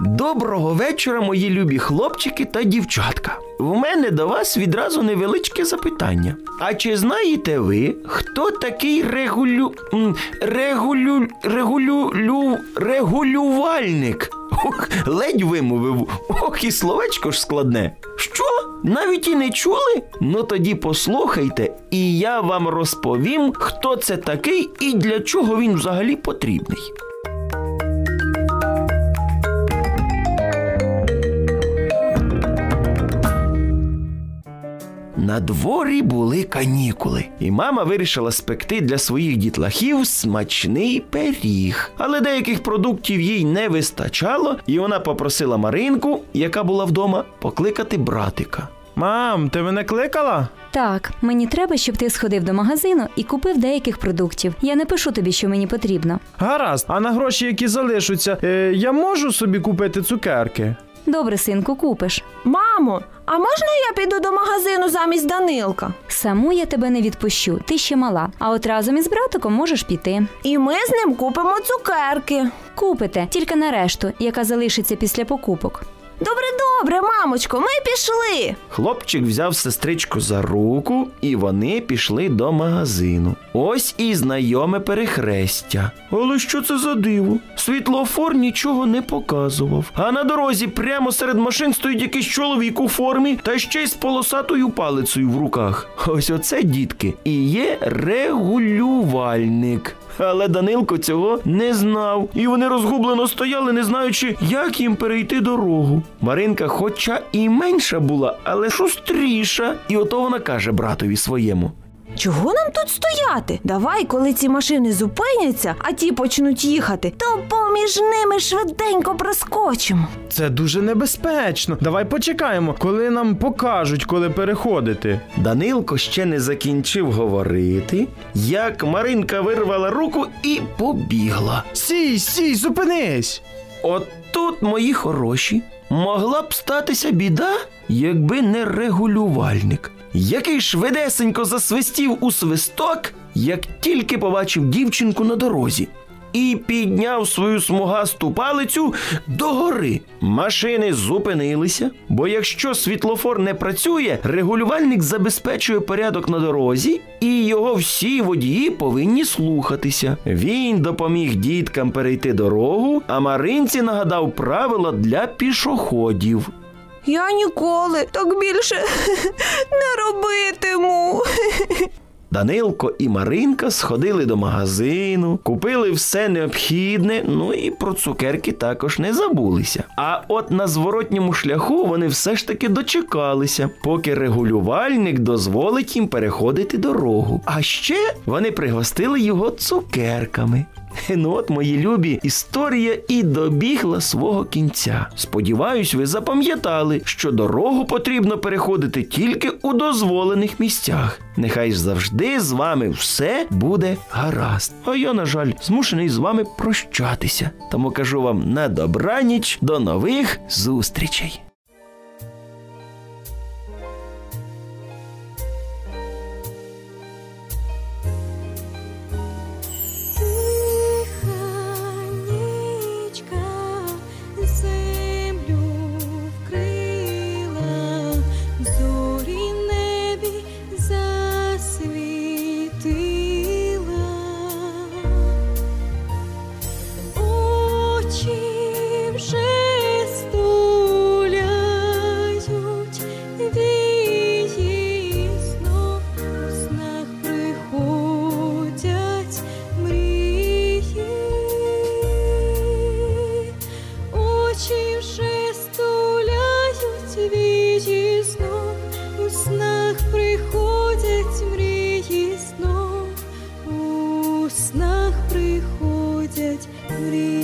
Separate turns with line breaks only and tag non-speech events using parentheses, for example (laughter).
Доброго вечора, мої любі хлопчики та дівчатка. В мене до вас відразу невеличке запитання. А чи знаєте ви, хто такий регулю... регулю... регулю... регулювальник? Ох, ледь вимовив. Ох, і словечко ж складне. Що? Навіть і не чули? Ну тоді послухайте, і я вам розповім, хто це такий і для чого він взагалі потрібний. На дворі були канікули, і мама вирішила спекти для своїх дітлахів смачний пиріг. Але деяких продуктів їй не вистачало, і вона попросила Маринку, яка була вдома, покликати братика.
Мам, ти мене кликала?
Так, мені треба, щоб ти сходив до магазину і купив деяких продуктів. Я не пишу тобі, що мені потрібно.
Гаразд, а на гроші, які залишаться, е, я можу собі купити цукерки?
Добре, синку, купиш.
Мамо, а можна я піду до магазину замість Данилка?
Саму я тебе не відпущу, ти ще мала. А от разом із братиком можеш піти.
І ми з ним купимо цукерки.
Купите тільки на решту, яка залишиться після покупок.
Добре, добре, мамочко, ми пішли.
Хлопчик взяв сестричку за руку, і вони пішли до магазину. Ось і знайоме перехрестя. Але що це за диво? Світлофор нічого не показував. А на дорозі прямо серед машин стоїть якийсь чоловік у формі та ще й з полосатою палицею в руках. Ось оце, дітки, і є регулювальник. Але Данилко цього не знав, і вони розгублено стояли, не знаючи, як їм перейти дорогу. Маринка, хоча і менша була, але шустріша, і ото вона каже братові своєму.
Чого нам тут стояти? Давай, коли ці машини зупиняться, а ті почнуть їхати, то поміж ними швиденько проскочимо.
Це дуже небезпечно. Давай почекаємо, коли нам покажуть, коли переходити.
Данилко ще не закінчив говорити, як Маринка вирвала руку і побігла.
Сій, сій, зупинись!
От тут, мої хороші, могла б статися біда, якби не регулювальник, який швидесенько засвистів у свисток, як тільки побачив дівчинку на дорозі. І підняв свою смугасту палицю догори. Машини зупинилися, бо якщо світлофор не працює, регулювальник забезпечує порядок на дорозі, і його всі водії повинні слухатися. Він допоміг діткам перейти дорогу, а Маринці нагадав правила для пішоходів.
Я ніколи так більше (laughs) не.
Данилко і Маринка сходили до магазину, купили все необхідне, ну і про цукерки також не забулися. А от на зворотньому шляху вони все ж таки дочекалися, поки регулювальник дозволить їм переходити дорогу. А ще вони пригостили його цукерками. (laughs) Ну от, мої любі, історія і добігла свого кінця. Сподіваюсь, ви запам'ятали, що дорогу потрібно переходити тільки у дозволених місцях. Нехай завжди з вами все буде гаразд. А я, на жаль, змушений з вами прощатися. Тому кажу вам на добраніч, до нових зустрічей.
beauty.